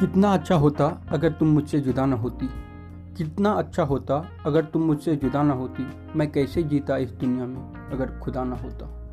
कितना अच्छा होता अगर तुम मुझसे जुदा न होती? कितना अच्छा होता अगर तुम मुझसे जुदा न होती? मैं कैसे जीता इस दुनिया में अगर खुदा न होता?